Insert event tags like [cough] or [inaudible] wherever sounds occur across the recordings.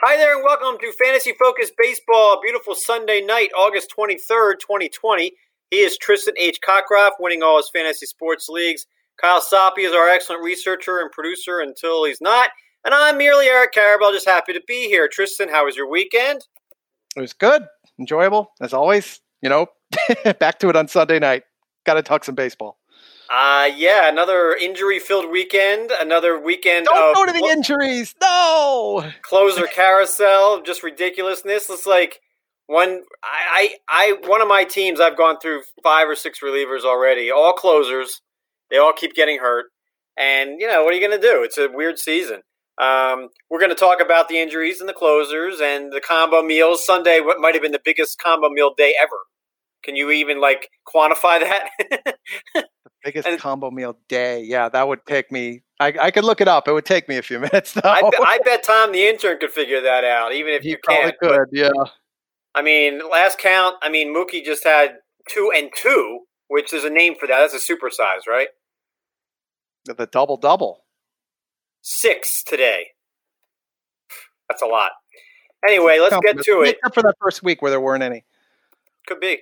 Hi there, and welcome to Fantasy Focus Baseball. Beautiful Sunday night, August 23rd, 2020. He is Tristan H. Cockcroft, winning all his fantasy sports leagues. Kyle Soppe is our excellent researcher and producer until he's not. And I'm merely Eric Karabell, just happy to be here. Tristan, how was your weekend? It was good, enjoyable, as always. You know, [laughs] back to it on Sunday night. Got to talk some baseball. Uh, yeah, another injury-filled weekend. Another weekend. Don't of go to the injuries. No closer carousel. Just ridiculousness. It's like one. I, I, I, one of my teams. I've gone through five or six relievers already. All closers. They all keep getting hurt. And you know what are you going to do? It's a weird season. Um, we're going to talk about the injuries and the closers and the combo meals. Sunday, what might have been the biggest combo meal day ever. Can you even like quantify that? [laughs] biggest and, combo meal day. Yeah, that would take me. I, I could look it up. It would take me a few [laughs] minutes though. I, I bet Tom the intern could figure that out, even if he you can't. Could, but, yeah. I mean, last count. I mean, Mookie just had two and two, which is a name for that. That's a supersize, right? The double double. Six today. That's a lot. Anyway, let's get to it. Except for that first week where there weren't any. Could be.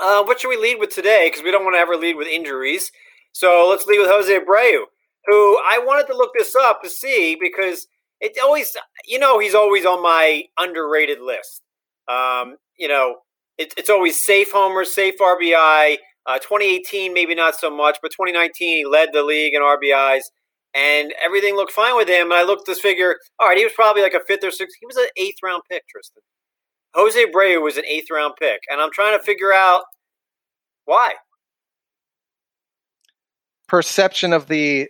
Uh, what should we lead with today? Because we don't want to ever lead with injuries. So let's lead with Jose Abreu, who I wanted to look this up to see because it always, you know, he's always on my underrated list. Um, you know, it, it's always safe homers, safe RBI. Uh, 2018, maybe not so much, but 2019, he led the league in RBIs and everything looked fine with him. And I looked this figure. All right, he was probably like a fifth or sixth. He was an eighth round pick, Tristan. Jose Abreu was an eighth round pick, and I'm trying to figure out why. Perception of the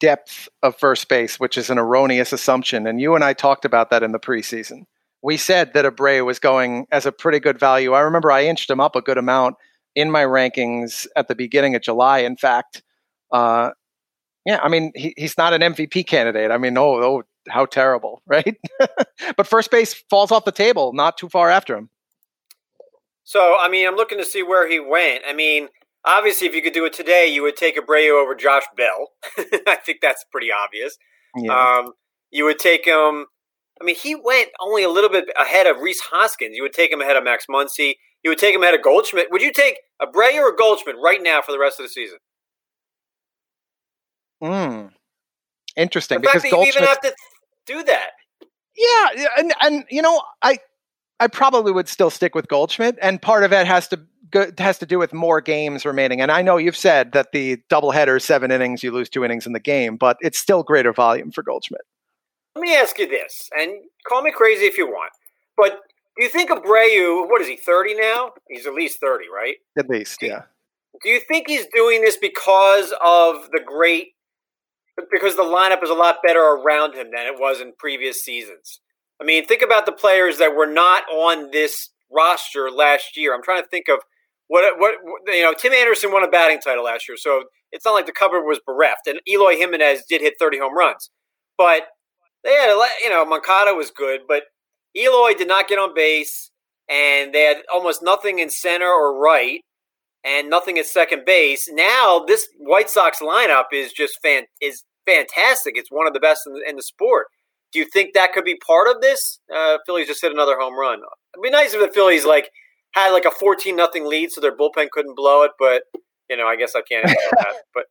depth of first base, which is an erroneous assumption, and you and I talked about that in the preseason. We said that Abreu was going as a pretty good value. I remember I inched him up a good amount in my rankings at the beginning of July. In fact, uh, yeah, I mean, he, he's not an MVP candidate. I mean, oh, oh how terrible, [laughs] right? but first base falls off the table not too far after him. So, I mean, I'm looking to see where he went. I mean, obviously, if you could do it today, you would take Abreu over Josh Bell. [laughs] I think that's pretty obvious. Yeah. Um, you would take him. I mean, he went only a little bit ahead of Rhys Hoskins. You would take him ahead of Max Muncy. You would take him ahead of Goldschmidt. Would you take Abreu or Goldschmidt right now for the rest of the season? Hmm. Interesting. The because fact that you even have to do that. Yeah, and and you know, I I probably would still stick with Goldschmidt, and part of it has to go, has to do with more games remaining. And I know you've said that the doubleheader, seven innings, you lose two innings in the game, but it's still greater volume for Goldschmidt. Let me ask you this, and call me crazy if you want, but do you think Abreu, what is he, 30 now? He's at least 30, right? At least, yeah. Do you think he's doing this because of the great because the lineup is a lot better around him than it was in previous seasons. I mean, think about the players that were not on this roster last year. I'm trying to think of what what you know. Tim Anderson won a batting title last year, so it's not like the cupboard was bereft. And Eloy Jimenez did hit 30 home runs, but they had a you know Moncada was good, but Eloy did not get on base, and they had almost nothing in center or right and nothing at second base. Now this White Sox lineup is just fan is fantastic. It's one of the best in the, in the sport. Do you think that could be part of this? Uh, Phillies just hit another home run. It'd be nice if the Phillies like had like a fourteen nothing lead, so their bullpen couldn't blow it. But you know, I guess I can't [laughs] that. But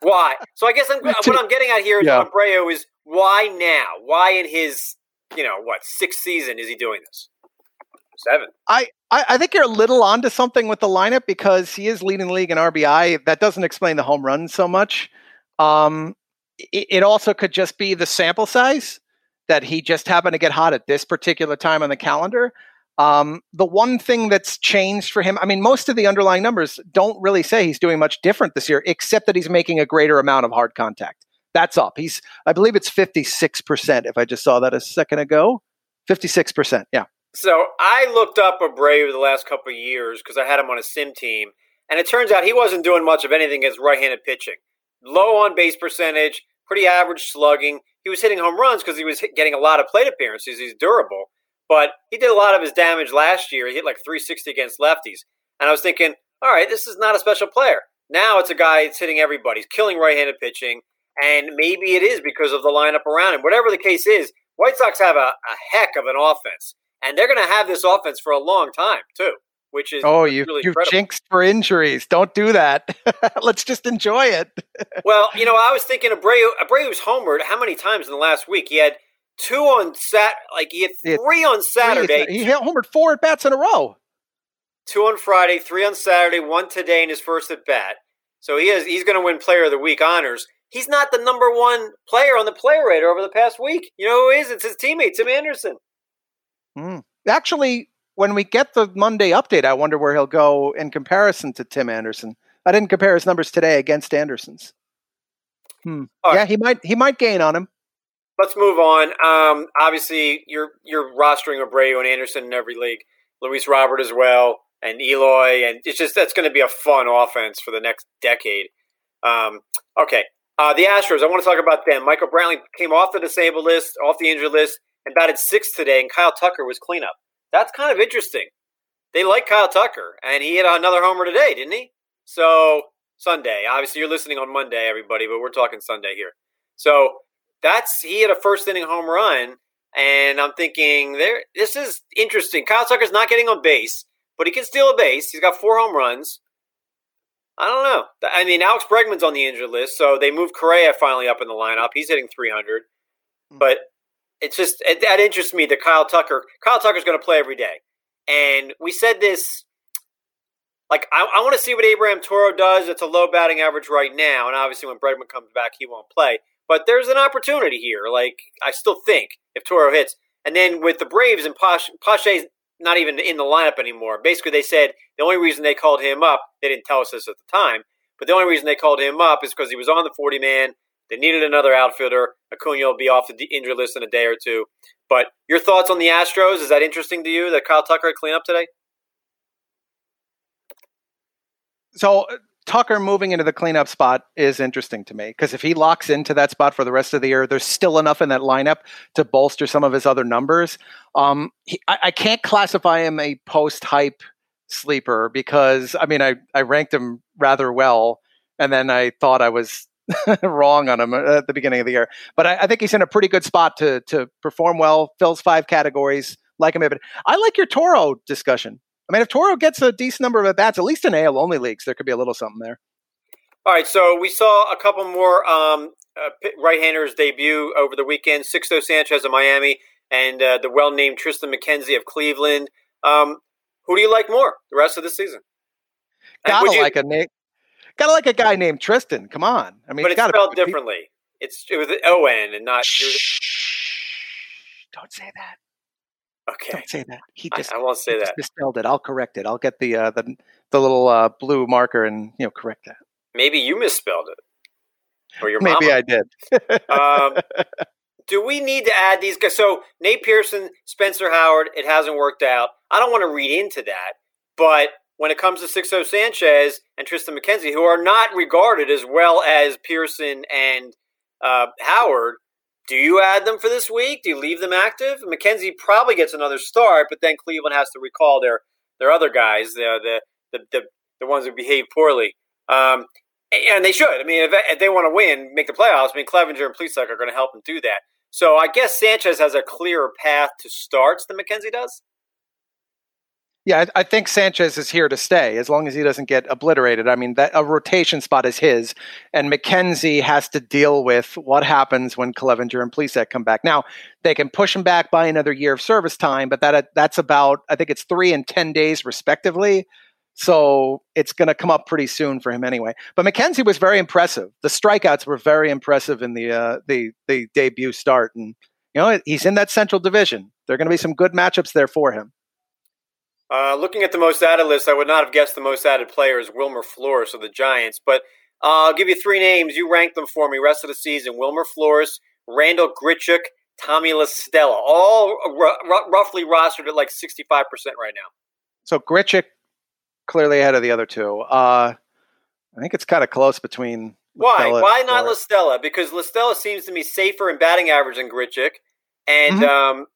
why? So I guess I'm, what I'm getting at here yeah. Abreu is why now? Why in his you know what sixth season is he doing this? Seven. I I, I, think you're a little onto something with the lineup because he is leading the league in RBI. That doesn't explain the home run so much. Um, it, it, also could just be the sample size that he just happened to get hot at this particular time on the calendar. Um, the one thing that's changed for him, I mean, most of the underlying numbers don't really say he's doing much different this year, except that he's making a greater amount of hard contact. That's up. He's, I believe it's 56%, if I just saw that a second ago. 56%, yeah. So I looked up Abreu the last couple of years because I had him on a sim team, and it turns out he wasn't doing much of anything against right-handed pitching. Low on base percentage, pretty average slugging. He was hitting home runs because he was getting a lot of plate appearances. He's durable, but he did a lot of his damage last year. He hit like 360 against lefties, and I was thinking, all right, this is not a special player. Now it's a guy that's hitting everybody. He's killing right-handed pitching, and maybe it is because of the lineup around him. Whatever the case is, White Sox have a, a heck of an offense, and they're going to have this offense for a long time too. Which is oh, you really you jinxed for injuries. Don't do that. [laughs] Let's just enjoy it. [laughs] well, you know, I was thinking Abreu. Abreu's homered how many times in the last week? He had two on sat, like he had three on Saturday. He homered four at bats in a row. Two on Friday, three on Saturday, one today in his first at bat. So he is he's going to win Player of the Week honors. He's not the number one player on the player rater over the past week. You know who is? It's his teammate Tim Anderson. Mm. Actually, when we get the Monday update, I wonder where he'll go in comparison to Tim Anderson. I didn't compare his numbers today against Anderson's. Hmm. Yeah, he might he might gain on him. Let's move on. Um, obviously, you're you're rostering Abreu and Anderson in every league. Luis Robert as well, and Eloy, and it's just that's going to be a fun offense for the next decade. Um, okay, uh, the Astros. I want to talk about them. Michael Brantley came off the disabled list, off the injured list, and batted sixth today. And Kyle Tucker was cleanup. That's kind of interesting. They like Kyle Tucker, and he hit another homer today, didn't he? So Sunday. Obviously, you're listening on Monday, everybody, but we're talking Sunday here. So that's he had a first inning home run, and I'm thinking there. This is interesting. Kyle Tucker's not getting on base, but he can steal a base. He's got four home runs. I don't know. I mean, Alex Bregman's on the injured list, so they moved Correa finally up in the lineup. He's hitting 300, hmm. but it's just it, that interests me that Kyle Tucker. Kyle Tucker's going to play every day, and we said this. Like I, I want to see what Abraham Toro does. It's a low batting average right now, and obviously when Bregman comes back, he won't play. But there's an opportunity here. Like I still think if Toro hits, and then with the Braves and Posh, Pache's not even in the lineup anymore. Basically, they said the only reason they called him up, they didn't tell us this at the time, but the only reason they called him up is because he was on the 40 man. They needed another outfielder. Acuna will be off the injury list in a day or two. But your thoughts on the Astros? Is that interesting to you that Kyle Tucker clean up today? So uh, Tucker moving into the cleanup spot is interesting to me because if he locks into that spot for the rest of the year, there's still enough in that lineup to bolster some of his other numbers. Um, he, I, I, can't classify him a post hype sleeper because I mean I, I ranked him rather well, and then I thought I was [laughs] wrong on him at the beginning of the year. But I, I, think he's in a pretty good spot to to perform well. Fills five categories. Like him, but I like your Toro discussion. I mean, if Toro gets a decent number of at bats, at least in AL only leagues, there could be a little something there. All right, so we saw a couple more um, uh, right-handers debut over the weekend. Sixto Sanchez of Miami and uh, the well-named Tristan McKenzie of Cleveland. Um, who do you like more the rest of the season? Gotta you, like a Nick. Gotta like a guy named Tristan. Come on, I mean, but it's spelled differently. It's it was O N and not. Shh, don't say that. Okay. Don't say that. He just I, I won't say that. misspelled it. I'll correct it. I'll get the uh, the the little uh, blue marker and you know correct that. Maybe you misspelled it, or your maybe mama. I did. um, [laughs] do we need to add these guys? So Nate Pearson, Spencer Howard, it hasn't worked out. I don't want to read into that, but when it comes to Sixto Sanchez and Tristan McKenzie, who are not regarded as well as Pearson and uh, Howard, do you add them for this week? Do you leave them active? McKenzie probably gets another start, but then Cleveland has to recall their their other guys, the the the the, the ones who behave poorly. Um, and they should. I mean, if, if they want to win, make the playoffs, I mean, Clevinger and Plesac are going to help them do that. So I guess Sanchez has a clearer path to starts than McKenzie does. Yeah, I, I, think Sanchez is here to stay as long as he doesn't get obliterated. I mean, that a rotation spot is his, and McKenzie has to deal with what happens when Clevinger and Plesac come back. Now they can push him back by another year of service time, but that that's about I think it's three and ten days respectively. So it's going to come up pretty soon for him anyway. But McKenzie was very impressive. The strikeouts were very impressive in the uh, the the debut start, and you know he's in that Central Division. There are going to be some good matchups there for him. Uh, looking at the most added list, I would not have guessed the most added player is Wilmer Flores of the Giants. But uh, I'll give you three names. You rank them for me rest of the season. Wilmer Flores, Randall Grichuk, Tommy La Stella, all r- r- roughly rostered at like 65% right now. So Grichuk clearly ahead of the other two. Uh, I think it's kind of close between. Why? Why not La Stella? Because La Stella seems to me safer in batting average than Grichuk. And mm-hmm. um,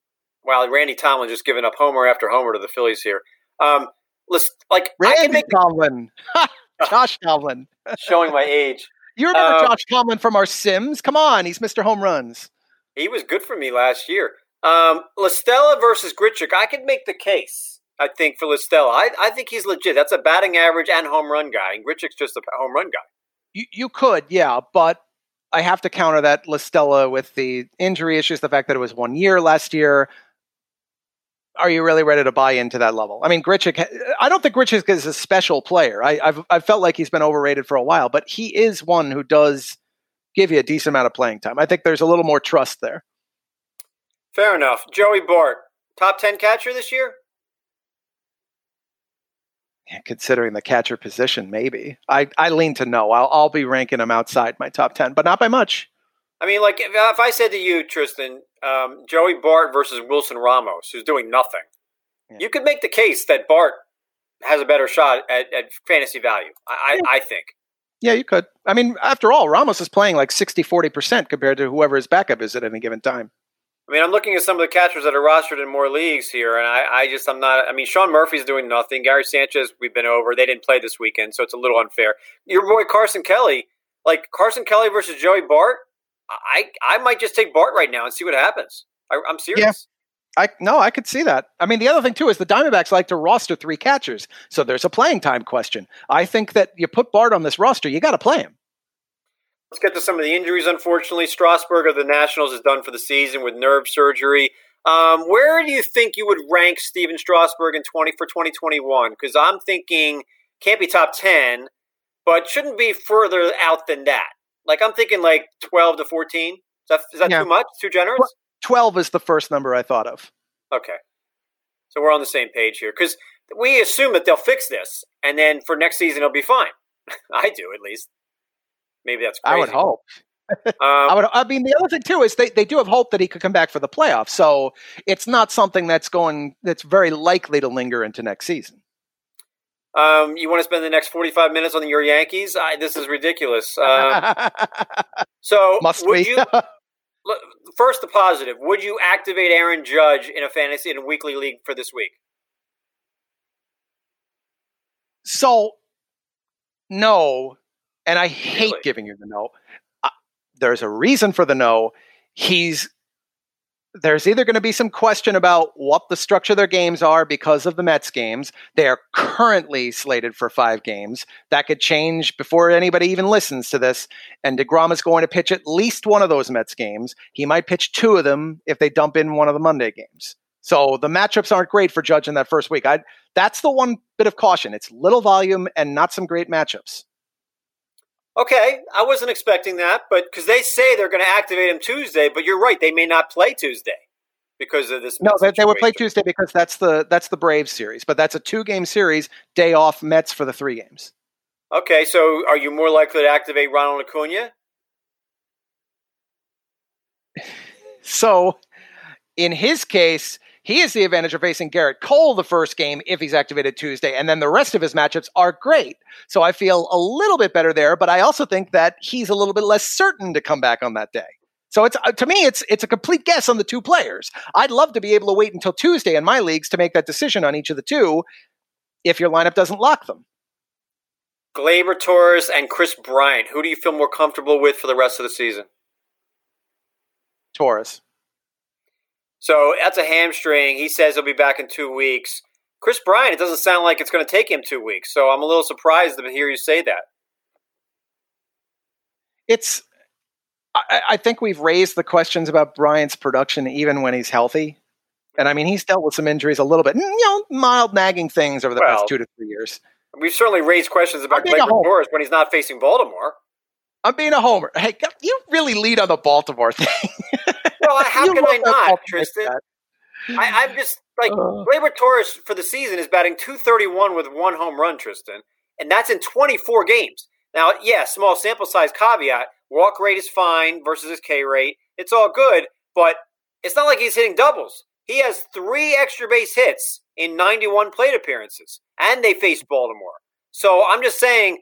Wow, Randy Tomlin just giving up homer after homer to the Phillies here. Um, let's like Randy make, Tomlin, [laughs] Josh Tomlin, showing my age. You remember um, Josh Tomlin from our Sims? Come on, he's Mr. Home Runs. He was good for me last year. Um, La Stella versus Grichuk. I could make the case. I think for La Stella, I, I think he's legit. That's a batting average and home run guy, and Grichuk's just a home run guy. You, you could, yeah, but I have to counter that La Stella with the injury issues, the fact that it was one year last year. Are you really ready to buy into that level? I mean, Grichuk. I don't think Grichuk is a special player. I, have I've felt like he's been overrated for a while, but he is one who does give you a decent amount of playing time. I think there's a little more trust there. Fair enough. Joey Bart, top ten catcher this year. considering the catcher position, maybe. I, I lean to no. I'll, I'll be ranking him outside my top 10, but not by much. I mean, like, if, if I said to you, Tristan, um, Joey Bart versus Wilson Ramos, who's doing nothing, yeah. you could make the case that Bart has a better shot at, at fantasy value, I, yeah. I, I think. Yeah, you could. I mean, after all, Ramos is playing like 60, 40% compared to whoever his backup is at any given time. I mean, I'm looking at some of the catchers that are rostered in more leagues here, and I, I just, I'm not. I mean, Sean Murphy's doing nothing. Gary Sanchez, we've been over. They didn't play this weekend, so it's a little unfair. Your boy Carson Kelly, like Carson Kelly versus Joey Bart, I, I might just take Bart right now and see what happens. I, am serious. Yeah. I no, I could see that. I mean, the other thing too is the Diamondbacks like to roster three catchers, so there's a playing time question. I think that you put Bart on this roster, you got to play him. Let's get to some of the injuries. Unfortunately, Strasburg of the Nationals is done for the season with nerve surgery. Um, where do you think you would rank Stephen Strasburg in twenty for twenty twenty one? Because I'm thinking can't be top ten, but shouldn't be further out than that. Like I'm thinking like twelve to fourteen. Is that, is that yeah. too much? Too generous? Twelve is the first number I thought of. Okay, so we're on the same page here because we assume that they'll fix this, and then for next season it'll be fine. [laughs] I do at least. Maybe that's crazy. I would hope. [laughs] um, I would. I mean, the other thing too is they, they do have hope that he could come back for the playoffs. So it's not something that's going that's very likely to linger into next season. Um, you want to spend the next forty five minutes on your Yankees? I, this is ridiculous. Uh, [laughs] so must would you? [laughs] first, the positive. Would you activate Aaron Judge in a fantasy in a weekly league for this week? So, no, and I hate really? giving you the no. Uh, there's a reason for the no. He's there's either going to be some question about what the structure of their games are because of the Mets games. They are currently slated for five games. That could change before anybody even listens to this. And DeGrom is going to pitch at least one of those Mets games. He might pitch two of them if they dump in one of the Monday games. So the matchups aren't great for Judge in that first week. I, that's the one bit of caution. It's little volume and not some great matchups. Okay, I wasn't expecting that, but because they say they're going to activate him Tuesday, but you're right, they may not play Tuesday because of this. No, they, they would play Tuesday because that's the that's the Braves series, but that's a two game series. Day off, Mets for the three games. Okay, so are you more likely to activate Ronald Acuna? [sighs] so, in his case, he has the advantage of facing Gerrit Cole the first game if he's activated Tuesday, and then the rest of his matchups are great. So I feel a little bit better there, but I also think that he's a little bit less certain to come back on that day. So it's uh, to me, it's it's a complete guess on the two players. I'd love to be able to wait until Tuesday in my leagues to make that decision on each of the two, if your lineup doesn't lock them. Gleyber Torres and Kris Bryant. Who do you feel more comfortable with for the rest of the season? Torres. So that's a hamstring. He says he'll be back in two weeks. Kris Bryant, it doesn't sound like it's going to take him two weeks. So I'm a little surprised to hear you say that. It's, I, I think we've raised the questions about Bryant's production even when he's healthy. And I mean, he's dealt with some injuries a little bit, you know, mild nagging things over the well, past two to three years. We've certainly raised questions about Gleyber Torres when he's not facing Baltimore. I'm being a homer. Hey, you really lead on the Baltimore [laughs] thing. Well, [laughs] how can I not, Tristan? I, am just like uh, Gleyber Torres for the season is batting 231 with one home run, Tristan, and that's in 24 games. Now, yeah, small sample size caveat. Walk rate is fine versus his K rate. It's all good, but it's not like he's hitting doubles. He has three extra base hits in 91 plate appearances, and they faced Baltimore. So I'm just saying,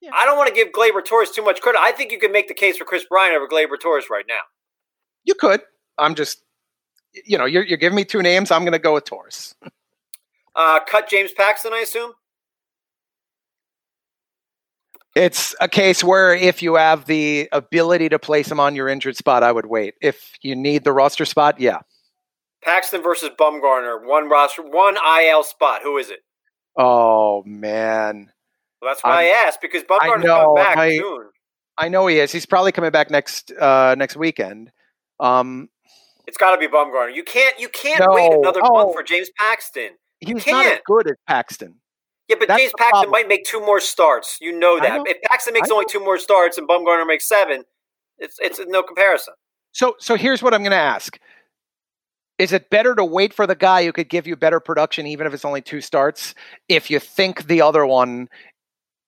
yeah. I don't want to give Gleyber Torres too much credit. I think you can make the case for Kris Bryant over Gleyber Torres right now. You could. I'm just, you know, you're, you're giving me two names. I'm going to go with Torres. [laughs] Uh, cut James Paxton, I assume. It's a case where if you have the ability to place him on your injured spot, I would wait. If you need the roster spot, yeah. Paxton versus Bumgarner, one roster, one IL spot. Who is it? Oh man. Well, that's why I'm, i asked because Bumgarner's coming back I, soon. I know he is. He's probably coming back next uh, next weekend. Um, it's got to be Bumgarner. You can't you can't no, wait another oh, month for James Paxton. You he's not as good as Paxton. Yeah, but That's James Paxton problem. might make two more starts. You know that. Know. If Paxton makes only two more starts and Bumgarner makes seven, it's it's no comparison. So so here's what I'm going to ask: Is it better to wait for the guy who could give you better production, even if it's only two starts, if you think the other one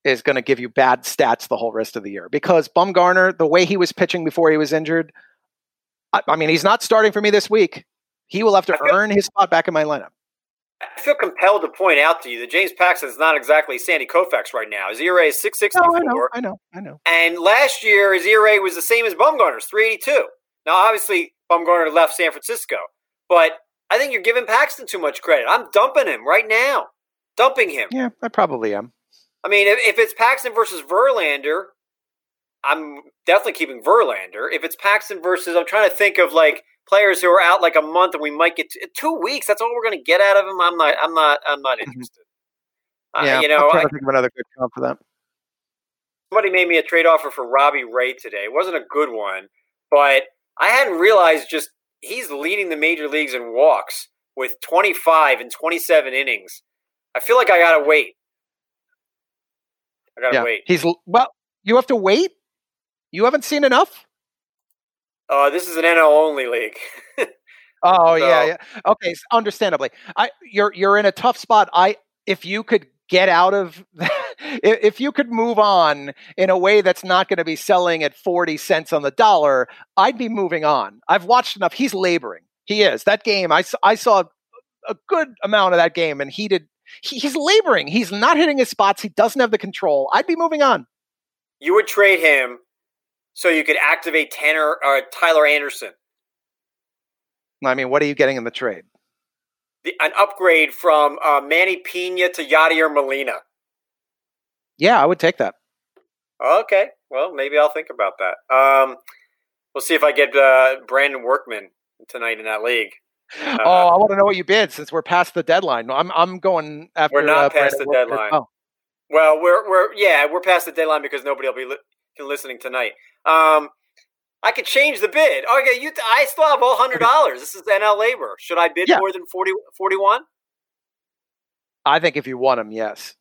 is going to give you bad stats the whole rest of the year? Because Bumgarner, the way he was pitching before he was injured, I, I mean, he's not starting for me this week. He will have to earn his spot back in my lineup. I feel compelled to point out to you that James Paxton is not exactly Sandy Koufax right now. His ERA is six sixty four. No, I know, I know, I know. And last year his ERA was the same as Bumgarner's, three eighty two. Now, obviously, Bumgarner left San Francisco, but I think you're giving Paxton too much credit. I'm dumping him right now, dumping him. Yeah, I probably am. I mean, if, if it's Paxton versus Verlander, I'm definitely keeping Verlander. If it's Paxton versus, I'm trying to think of like players who are out like a month and we might get t- two weeks. That's all we're going to get out of him. I'm not. I'm not. I'm not mm-hmm. interested. yeah, uh, you know, I'm trying to think of another good comp for that. Somebody made me a trade offer for Robbie Ray today. It wasn't a good one, but I hadn't realized just he's leading the major leagues in walks with 25 and 27 innings. I feel like I gotta wait. I gotta yeah, wait. He's well. You have to wait. You haven't seen enough. Uh, this is an NL only league. [laughs] oh so. yeah, yeah. Okay, so understandably, I you're you're in a tough spot. I if you could get out of [laughs] if you could move on in a way that's not going to be selling at 40 cents on the dollar i'd be moving on i've watched enough he's laboring he is that game i, I saw a good amount of that game and he did he, he's laboring he's not hitting his spots he doesn't have the control i'd be moving on you would trade him so you could activate Tanner or uh, Tyler Anderson. I mean, what are you getting in the trade? The, an upgrade from uh, Manny Piña to Yadier Molina. Yeah, I would take that. Okay, well, maybe I'll think about that. Um, we'll see if I get uh, Brandon Workman tonight in that league. Uh, oh, I want to know what you bid since we're past the deadline. I'm I'm going after. We're not uh, past Brandon the Workman. deadline. Oh. Well, we're we're yeah, we're past the deadline because nobody will be listening tonight. Um, I could change the bid. Okay, you. I still have all hundred dollars. This is NL LABR. Should I bid yeah. more than 40, 41? I think if you want him, yes.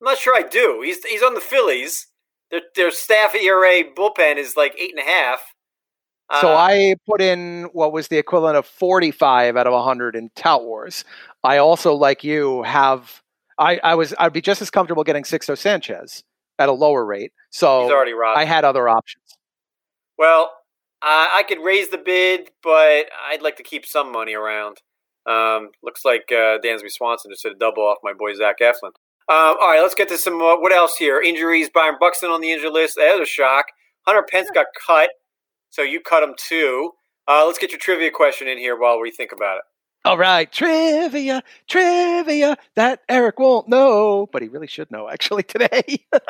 I'm not sure I do. He's he's on the Phillies. Their their staff ERA bullpen is like eight and a half. So uh, I put in what was the equivalent of 45 out of 100 in Tout Wars. I also, like you, have I, I was I'd be just as comfortable getting Sixto Sanchez at a lower rate. So He's already I had other options. Well, uh, I could raise the bid, but I'd like to keep some money around. Um, looks like uh, Dansby Swanson just hit a double off my boy Zach Eflin. Um, all right, let's get to some. Uh, what else here? Injuries. Byron Buxton on the injury list. That was a shock. Hunter Pence got cut, so you cut him too. Uh, let's get your trivia question in here while we think about it. All right, trivia, trivia that Eric won't know, but he really should know actually today.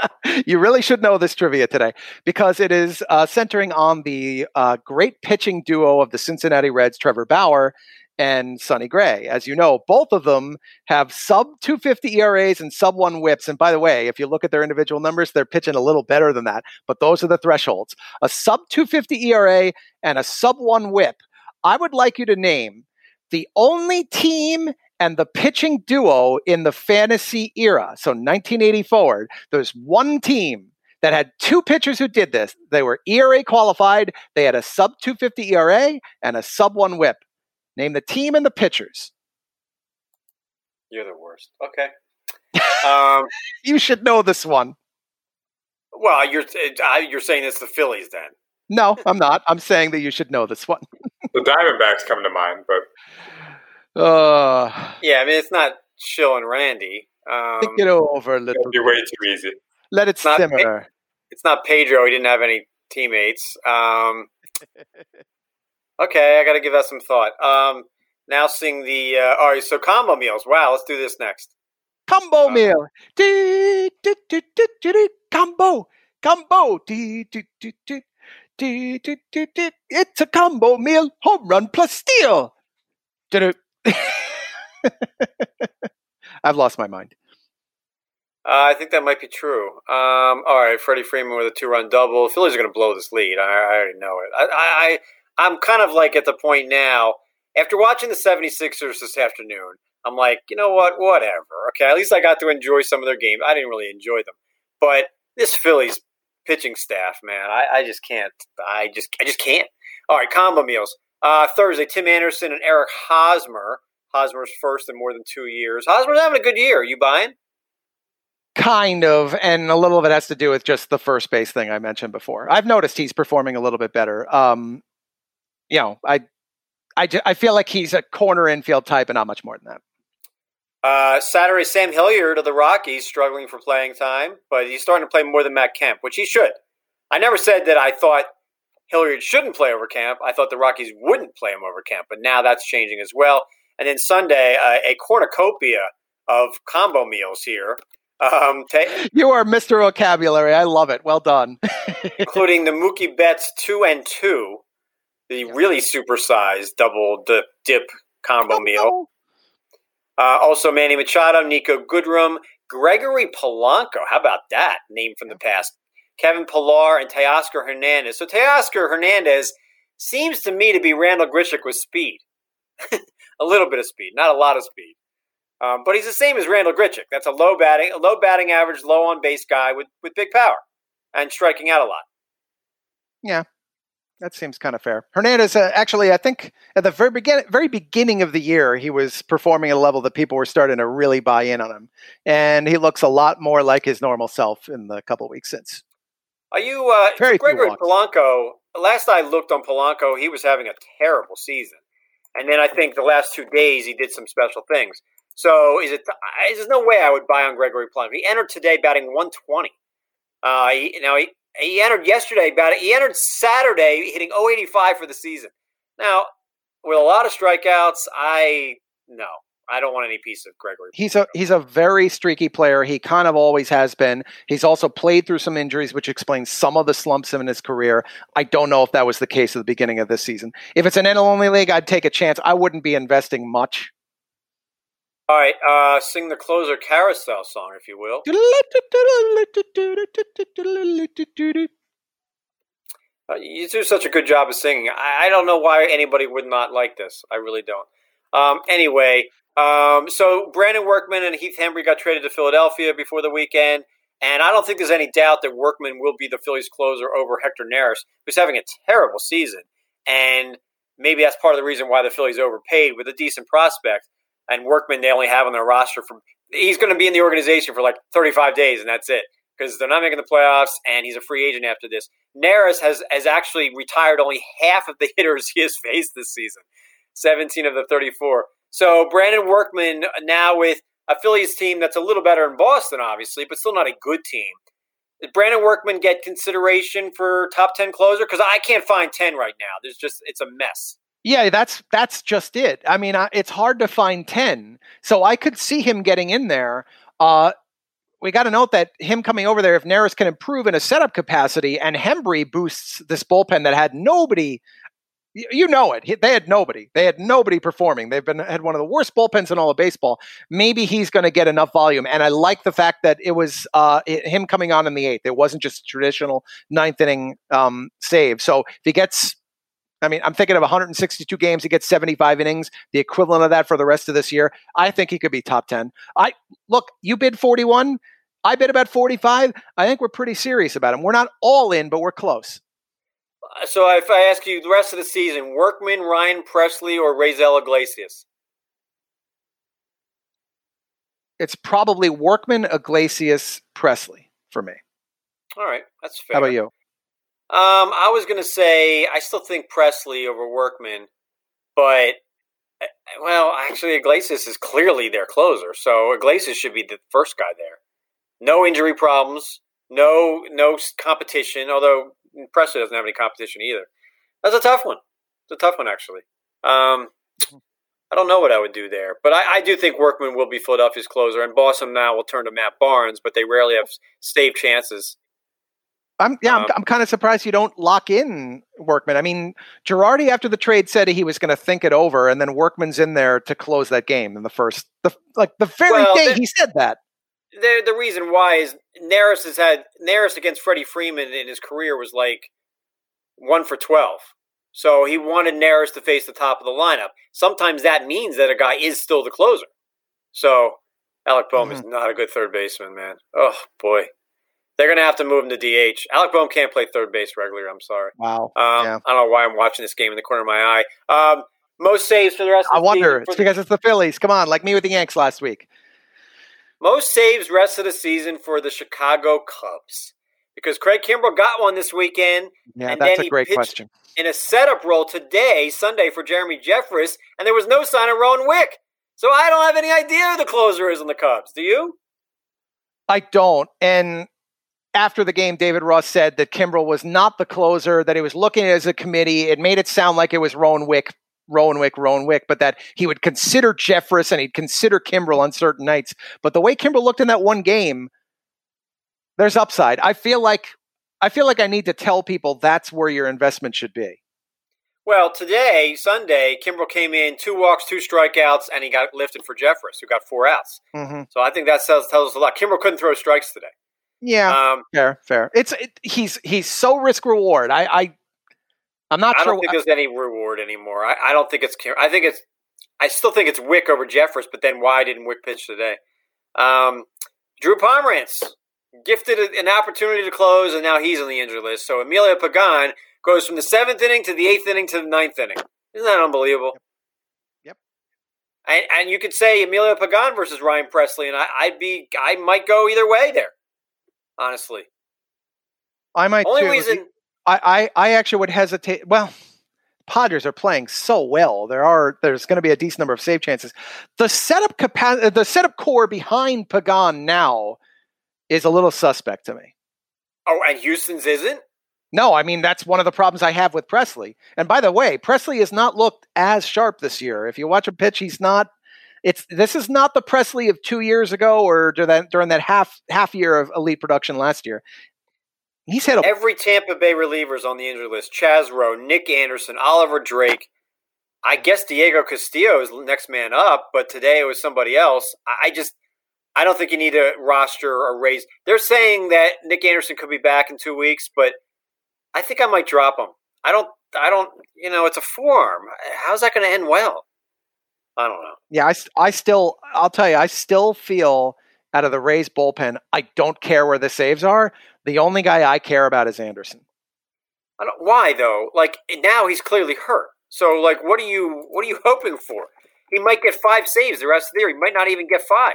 [laughs] you really should know this trivia today because it is uh, centering on the uh, great pitching duo of the Cincinnati Reds, Trevor Bauer and Sonny Gray. As you know, both of them have sub 250 ERAs and sub one whips. And by the way, if you look at their individual numbers, they're pitching a little better than that. But those are the thresholds a sub 250 ERA and a sub one whip. I would like you to name the only team and the pitching duo in the fantasy era, so 1980 forward, there's one team that had two pitchers who did this. They were ERA qualified, they had a sub 250 ERA and a sub 1 whip. Name the team and the pitchers. You're the worst. Okay. Um, [laughs] you should know this one. Well, you're you're saying it's the Phillies then. No, I'm not. I'm saying that you should know this one. The Diamondbacks come to mind, but uh, yeah, I mean it's not Schill and Randy. Um, think it over a little. It'll be way too easy. Let it it's simmer. Not, it's not Pedro. He didn't have any teammates. Um, [laughs] okay, I got to give that some thought. Um, now seeing the uh, all right, so combo meals. Wow, let's do this next. combo uh, meal. Do, do, do, do, do, do, combo, combo. Do, do, do, do, do, do, do, do. It's a combo meal, home run plus steal. [laughs] I've lost my mind. Uh, I think that might be true. Um, all right, Freddie Freeman with a two-run double. Phillies are going to blow this lead. I, I already know it. I, I, I'm kind of like at the point now, after watching the 76ers this afternoon, I'm like, you know what? Whatever. Okay, at least I got to enjoy some of their games. I didn't really enjoy them, but this Phillies pitching staff, man, I, I just can't. I just, I just can't. All right, combo meals. Uh, Thursday, Tim Anderson and Eric Hosmer. Hosmer's first in more than two years. Hosmer's having a good year. Are you buying? Kind of, and a little of it has to do with just the first base thing I mentioned before. I've noticed he's performing a little bit better. Um, you know, I, I, I feel like he's a corner infield type, and not much more than that. Uh, Saturday, Sam Hilliard of the Rockies struggling for playing time, but he's starting to play more than Matt Kemp, which he should. I never said that I thought Hilliard shouldn't play over Kemp. I thought the Rockies wouldn't play him over Kemp, but now that's changing as well. And then Sunday, uh, a cornucopia of combo meals here. Um, you are Mr. Vocabulary. I love it. Well done. [laughs] including the Mookie Betts two and two, the really supersized double dip, dip combo meal. [laughs] Uh, also, Manny Machado, Niko Goodrum, Gregory Polanco. How about that name from the past? Kevin Pillar and Teoscar Hernandez. So Teoscar Hernandez seems to me to be Randall Grichuk with speed. [laughs] a little bit of speed, not a lot of speed. Um, but he's the same as Randall Grichuk. That's a low batting, a low batting average, low on base guy with, with big power and striking out a lot. Yeah, that seems kind of fair. Hernandez, uh, actually, I think at the very beginning, very beginning of the year, he was performing at a level that people were starting to really buy in on him, and he looks a lot more like his normal self in the couple weeks since. Are you uh, very Gregory Polanco? Last I looked on Polanco, he was having a terrible season. And then I think the last two days he did some special things. So is it? There's no way I would buy on Gregory Polanco. He entered today batting 120. Uh, he, now he he entered yesterday about it. He entered Saturday hitting 085 for the season. Now with a lot of strikeouts, I no. I don't want any piece of Gregory. He's a he's a very streaky player. He kind of always has been. He's also played through some injuries, which explains some of the slumps in his career. I don't know if that was the case at the beginning of this season. If it's an NL only league, I'd take a chance. I wouldn't be investing much. All right, uh, sing the closer carousel song, if you will. Uh, you do such a good job of singing. I, I, don't know why anybody would not like this. I really don't. Um, anyway, um, so Brandon Workman and Heath Hembree got traded to Philadelphia before the weekend, and I don't think there's any doubt that Workman will be the Phillies closer over Hector Neris, who's having a terrible season, and maybe that's part of the reason why the Phillies overpaid with a decent prospect. And Workman, they only have on their roster from he's going to be in the organization for like 35 days, and that's it because they're not making the playoffs, and he's a free agent after this. Neris has has actually retired only half of the [laughs] hitters he has faced this season, 17 of the 34. So Brandon Workman now with a Phillies team that's a little better in Boston, obviously, but still not a good team. Did Brandon Workman get consideration for top ten closer? Because I can't find ten right now. There's just it's a mess. Yeah, that's that's just it. I mean, I, it's hard to find ten, so I could see him getting in there. Uh, we got to note that him coming over there, if Neris can improve in a setup capacity, and Hembree boosts this bullpen that had nobody you know it. They had nobody. They had nobody performing. They've been had one of the worst bullpens in all of baseball. Maybe he's going to get enough volume. And I like the fact that it was uh, him coming on in the eighth. It wasn't just a traditional ninth inning um, save. So if he gets, I mean, I'm thinking of 162 games. He gets 75 innings, the equivalent of that for the rest of this year. I think he could be top 10. I look. You bid 41. I bid about 45. I think we're pretty serious about him. We're not all in, but we're close. Uh, so if I ask you the rest of the season, Workman, Ryan Pressly, or Raisel Iglesias? It's probably Workman, Iglesias, Pressly for me. All right, that's fair. How about you? Um, I was to say I still think Pressly over Workman, but eh, well, actually, Iglesias is clearly their closer, so Iglesias should be the first guy there. No injury problems, no no competition. Although Pressly doesn't have any competition either. That's a tough one. It's a tough one, actually. Um, I don't know what I would do there, but I, I do think Workman will be Philadelphia's closer, and Boston now will turn to Matt Barnes, but they rarely have save chances. I'm yeah, um, I'm, I'm kind of surprised you don't lock in Workman. I mean, Girardi after the trade said he was going to think it over, and then Workman's in there to close that game in the first, the like the very well, day he said that. The the reason why is Neris has had Neris against Freddie Freeman in his career was like one for twelve. So he wanted Neris to face the top of the lineup. Sometimes that means that a guy is still the closer. So Alec Bohm mm-hmm. is not a good third baseman, man. Oh boy. They're going to have to move him to DH. Alec Bohm can't play third base regularly. I'm sorry. Wow. Um, yeah. I don't know why I'm watching this game in the corner of my eye. Um, most saves for the rest. I of the wonder. It's because it's the Phillies. Come on, like me with the Yanks last week. Most saves rest of the season for the Chicago Cubs because Craig Kimbrel got one this weekend. Yeah, that's a great question. In a setup role today, Sunday for Jeremy Jeffress, and there was no sign of Rowan Wick. So I don't have any idea who the closer is on the Cubs. Do you? I don't. And after the game, David Ross said that Kimbrel was not the closer, that he was looking at as a committee. It made it sound like it was Rowan Wick, Rowan Wick, Rowan Wick, but that he would consider Jeffress and he'd consider Kimbrel on certain nights. But the way Kimbrel looked in that one game, there's upside. I feel like I feel like I need to tell people that's where your investment should be. Well, today, Sunday, Kimbrel came in two walks, two strikeouts, and he got lifted for Jeffress, who got four outs. Mm-hmm. So I think that tells, tells us a lot. Kimbrel couldn't throw strikes today. Yeah, um, fair, fair. It's it, he's he's so risk reward. I, I I'm not I sure. don't think there's any reward anymore. I, I don't think it's. I think it's. I still think it's Wick over Jeffress, but then why didn't Wick pitch today? Um, Drew Pomeranz gifted an opportunity to close, and now he's on the injury list. So Emilio Pagan goes from the seventh inning to the eighth inning to the ninth inning. Isn't that unbelievable? Yep. And, and you could say Emilio Pagan versus Ryan Pressly, and I, I'd be, I might go either way there honestly. I might only too. reason I, I I actually would hesitate. Well, Padres are playing so well. There are there's going to be a decent number of save chances. The setup capacity, the setup core behind Pagan now is a little suspect to me. Oh, and Houston's isn't. No, I mean that's one of the problems I have with Pressly. And by the way, Pressly has not looked as sharp this year. If you watch a pitch, he's not it's this is not the Pressly of two years ago or during that, during that half half year of elite production last year. He's had a- every Tampa Bay relievers on the injury list: Chaz Roe, Nick Anderson, Oliver Drake. I guess Diego Castillo is next man up, but today it was somebody else. I just I don't think you need a roster or raise. They're saying that Nick Anderson could be back in two weeks, but I think I might drop him. I don't. I don't. You know, it's a forearm. How's that going to end well? I don't know. Yeah, I, I still, I'll tell you, I still feel out of the Rays bullpen, I don't care where the saves are. The only guy I care about is Anderson. I don't, why though? Like now he's clearly hurt. So like, what are you, what are you [laughs] hoping for? He might get five saves the rest of the year. He might not even get five.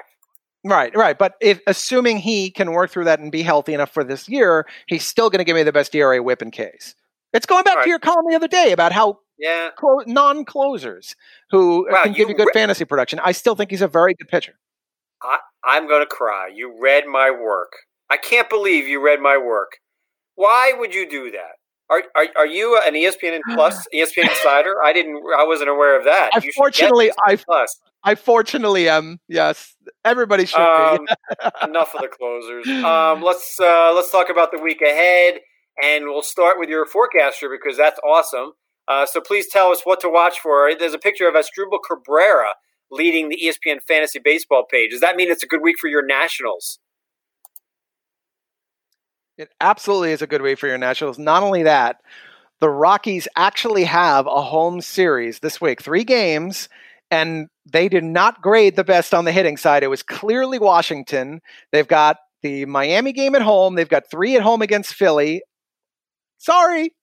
Right, right. But if assuming he can work through that and be healthy enough for this year, he's still going to give me the best ERA whip in case. It's going back right. to your column the other day about how yeah. Clo- non-closers who wow, can give you good re- fantasy production. I still think he's a very good pitcher. I, I'm going to cry. You read my work. I can't believe you read my work. Why would you do that? Are, are, are you an ESPN Plus [sighs] ESPN Insider? I didn't. I wasn't aware of that. Unfortunately, I Plus. I fortunately am. Yes, everybody should um, [laughs] enough of the closers. Um, let's uh, let's talk about the week ahead, and we'll start with your forecaster because that's awesome. Uh, so please tell us what to watch for. There's a picture of Asdrubal Cabrera leading the ESPN Fantasy Baseball page. Does that mean it's a good week for your Nationals? It absolutely is a good week for your Nationals. Not only that, the Rockies actually have a home series this week, three games, and they did not grade the best on the hitting side. It was clearly Washington. They've got the Miami game at home, they've got three at home against Philly. Sorry,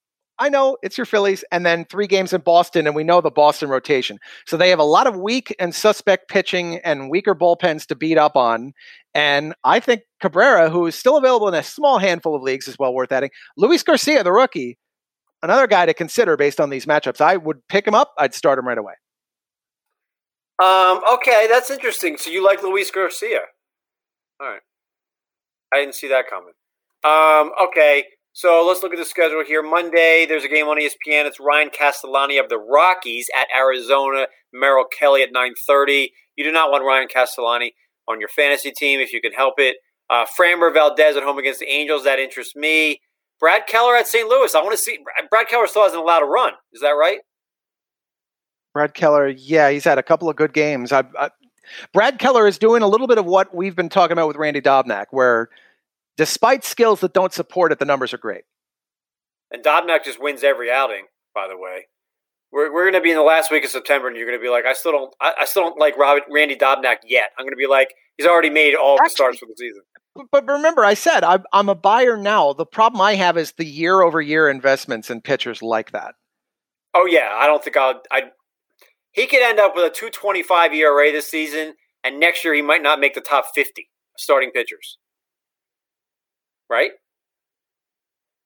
I know it's your Phillies, and then three games in Boston, and we know the Boston rotation. So they have a lot of weak and suspect pitching and weaker bullpens to beat up on. And I think Cabrera, who is still available in a small handful of leagues, is well worth adding. Luis Garcia, the rookie, another guy to consider based on these matchups. I would pick him up. I'd start him right away. Um, okay, that's interesting. So you like Luis Garcia? All right. I didn't see that coming. Um, okay. So let's look at the schedule here. Monday, there's a game on ESPN. It's Ryan Castellani of the Rockies at Arizona. Merrill Kelly at 9:30. You do not want Ryan Castellani on your fantasy team if you can help it. Uh, Framber Valdez at home against the Angels. That interests me. Brad Keller at St. Louis. I want to see. Brad Keller still hasn't allowed a run. Is that right? Brad Keller, yeah, he's had a couple of good games. I, I, Brad Keller is doing a little bit of what we've been talking about with Randy Dobnak, where despite skills that don't support it, the numbers are great. And Dobnak just wins every outing. By the way, we're, we're going to be in the last week of September, and you're going to be like, I still don't, I, I still don't like Robert, Randy Dobnak yet. I'm going to be like, he's already made all Actually, the starts for the season. But remember, I said I'm, I'm a buyer now. The problem I have is the year over year investments in pitchers like that. Oh yeah, I don't think I'll. I he could end up with a 225 ERA this season, and next year he might not make the top 50 starting pitchers. Right?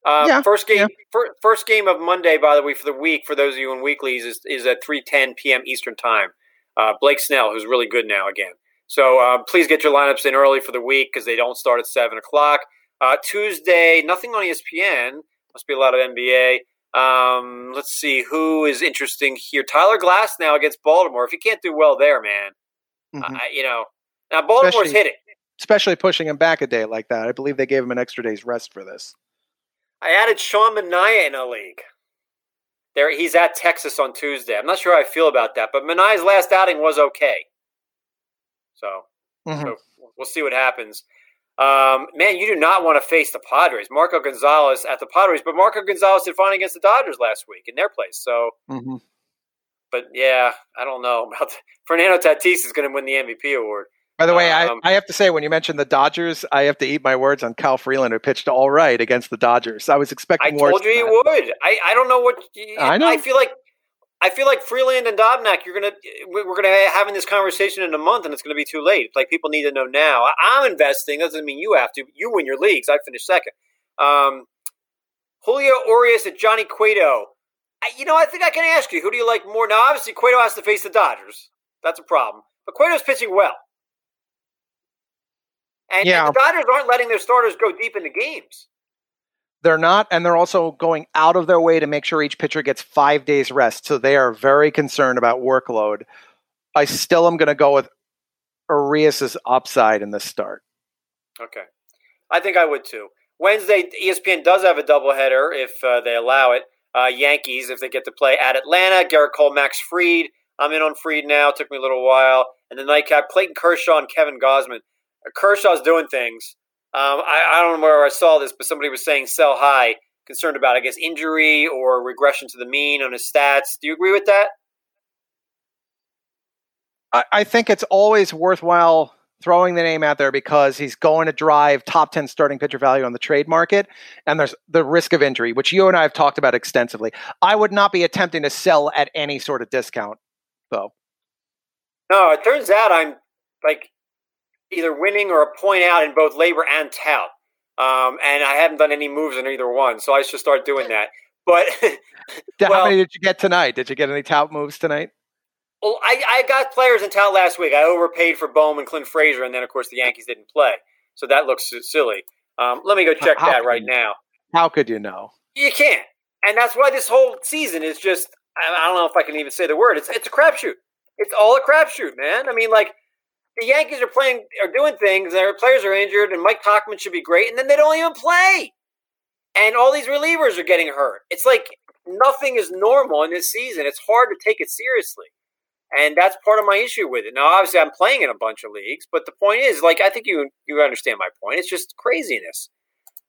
Uh, yeah, first game, yeah. fir- first game of Monday, by the way, for the week for those of you in weeklies is, is at 3:10 p.m. Eastern time. Uh, Blake Snell, who's really good now again. So um, please get your lineups in early for the week because they don't start at seven o'clock. Uh, Tuesday, nothing on ESPN. Must be a lot of NBA. Um, let's see who is interesting here. Tyler Glasnow against Baltimore. If you can't do well there, man, mm-hmm. you know now Baltimore's especially, hitting, especially pushing him back a day like that. I believe they gave him an extra day's rest for this. I added Sean Manaea in a league. There, he's at Texas on Tuesday. I'm not sure how I feel about that, but Manaea's last outing was okay. So, mm-hmm. so we'll see what happens. Um, man, you do not want to face the Padres. Marco Gonzales at the Padres, but Marco Gonzales did fine against the Dodgers last week in their place. So, mm-hmm. but yeah, I don't know [laughs] about Fernando Tatis is going to win the MVP award. By the way, um, I, I have to say, when you mentioned the Dodgers, I have to eat my words on Kyle Freeland, who pitched all right against the Dodgers. I was expecting. More. I told you he would. I, I don't know what. I know. I feel like I feel like Freeland and Dobnak, you're gonna we're gonna having this conversation in a month, and it's gonna be too late. Like people need to know now. I'm investing. Doesn't mean you have to. You win your leagues. I finished second. Um, Julio Urias at Johnny Cueto. I, you know, I think I can ask you, who do you like more? Now, obviously, Cueto has to face the Dodgers. That's a problem. But Cueto's pitching well. And, yeah. and the Dodgers aren't letting their starters go deep into games. They're not, and they're also going out of their way to make sure each pitcher gets five days rest. So they are very concerned about workload. I still am going to go with Urias's upside in this start. Okay, I think I would too. Wednesday, ESPN does have a doubleheader if uh, they allow it. Uh, Yankees, if they get to play at Atlanta, Gerrit Cole, Max Fried. I'm in on Fried now. It took me a little while. And the nightcap, Clayton Kershaw and Kevin Gausman. Kershaw's doing things. Um, I, I, don't know where I saw this, but somebody was saying sell high, concerned about, I guess, injury or regression to the mean on his stats. Do you agree with that? I, I think it's always worthwhile throwing the name out there because he's going to drive top 10 starting pitcher value on the trade market and there's the risk of injury which you and i have talked about extensively i would not be attempting to sell at any sort of discount though no it turns out i'm like either winning or a point out in both LABR and tout. Um, and I haven't done any moves in either one, so I should start doing that. But [laughs] well, how many did you get tonight? Did you get any tout moves tonight? Well, I, I got players in tout last week. I overpaid for Bowman, and Clint Frazier, and then of course the Yankees didn't play, so that looks silly. Um, let me go check how that right you, now. How could you know? You can't, and that's why this whole season is just. I don't know if I can even say the word. It's it's a crapshoot. It's all a crapshoot, man. I mean, like the Yankees are playing are doing things, their players are injured, and Mike Tauchman should be great, and then they don't even play. And all these relievers are getting hurt. It's like nothing is normal in this season. It's hard to take it seriously. And that's part of my issue with it. Now, obviously, I'm playing in a bunch of leagues, but the point is, like, I think you you understand my point. It's just craziness.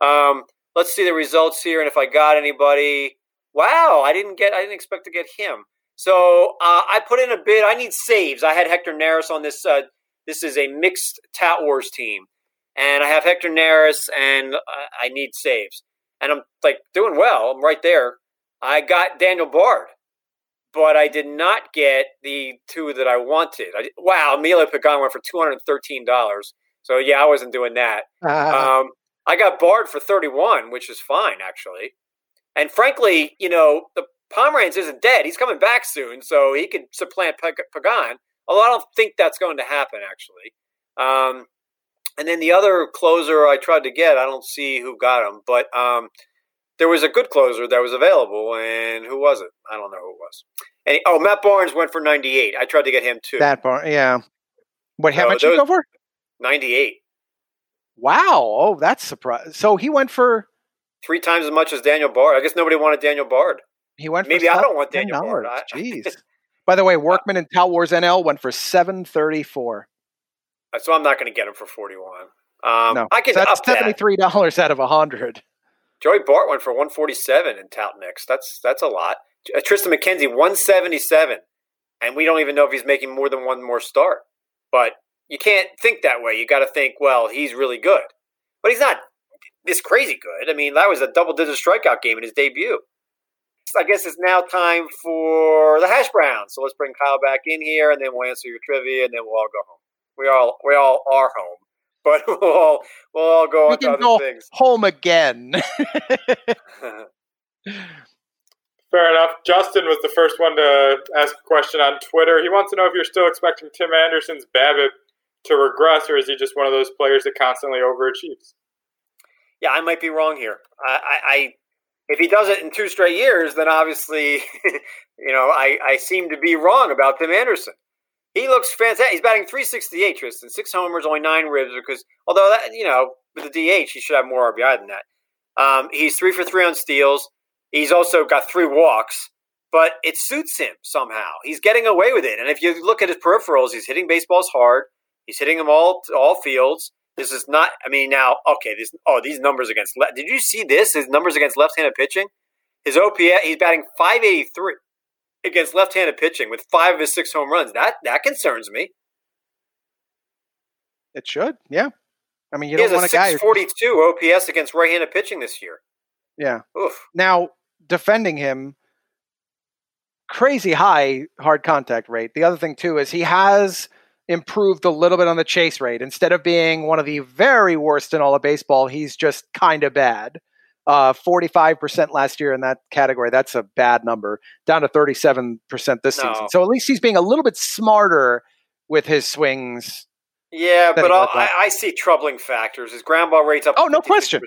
Um, let's see the results here, and if I got anybody. Wow, I didn't get. I didn't expect to get him. So uh, I put in a bid. I need saves. I had Hector Neris on this uh, this is a mixed Tout Wars team, and I have Hector Neris, and I need saves, and I'm like doing well. I'm right there. I got Daniel Bard, but I did not get the two that I wanted. I, wow, Emilio Pagan went for two hundred thirteen dollars. So yeah, I wasn't doing that. Uh-huh. Um, I got Bard for thirty one, which is fine actually. And frankly, you know, the Pomeranz isn't dead. He's coming back soon, so he could supplant Pagan. Although I don't think that's going to happen, actually. Um, and then the other closer I tried to get, I don't see who got him, but um, there was a good closer that was available, and who was it? I don't know who it was. And oh, Matt Barnes went for 98. I tried to get him too. Matt Barnes, yeah. What? How No, much you go for? 98. Wow. Oh, that's surprise. So he went for Three times as much as Daniel Bard. I guess nobody wanted Daniel Bard. he went. Maybe I don't want Daniel $10. Bard. Jeez. [laughs] By the way, Workman and Tout Wars NL went for seven thirty four. So I'm not going to get him for 41. Um, no, I can so that's seventy three dollars out of hundred. Joey Bart went for 147 in Tout Mix. That's that's a lot. Uh, Triston McKenzie 177, and we don't even know if he's making more than one more start. But you can't think that way. You got to think, well, he's really good, but he's not this crazy good. I mean, that was a double-digit strikeout game in his debut. So I guess it's now time for the hash browns. So let's bring Kyle back in here, and then we'll answer your trivia, and then we'll all go home. We all we all are home, [laughs] but we'll all we'll all go We on to can other go things. home again. [laughs] Fair enough. Justin was the first one to ask a question on Twitter. He wants to know if you're still expecting Tim Anderson's BABIP to regress, or is he just one of those players that constantly overachieves? yeah, I might be wrong here. I, I, I if he does it in two straight years, then obviously, [laughs] you know, I, I seem to be wrong about Tim Anderson. He looks fantastic. He's batting 368, Tristan. Six homers, only nine ribs. Because although that, you know, with the DH, he should have more RBI than that. Um, he's three for three on steals. He's also got three walks, but it suits him somehow. He's getting away with it. And if you look at his peripherals, he's hitting baseballs hard. He's hitting them all all fields. This is not. I mean, now okay. This oh, these numbers against. Le- Did you see this? His numbers against left-handed pitching. His OPS. He's batting 583 against left-handed pitching with five of his six home runs. That that concerns me. it should, yeah. I mean, you he don't want a a guy. who- 642 OPS against right-handed pitching this year. Yeah. Oof. Now defending him, crazy high hard contact rate. The other thing too is he has improved a little bit on the chase rate. Instead of being one of the very worst in all of baseball, he's just kind of bad. Uh, 45% last year in that category. That's a bad number. Down to 37% this No. season. So at least he's being a little bit smarter with his swings. Yeah, but I'll, I, see troubling factors. His ground ball rate's up. Oh, no question.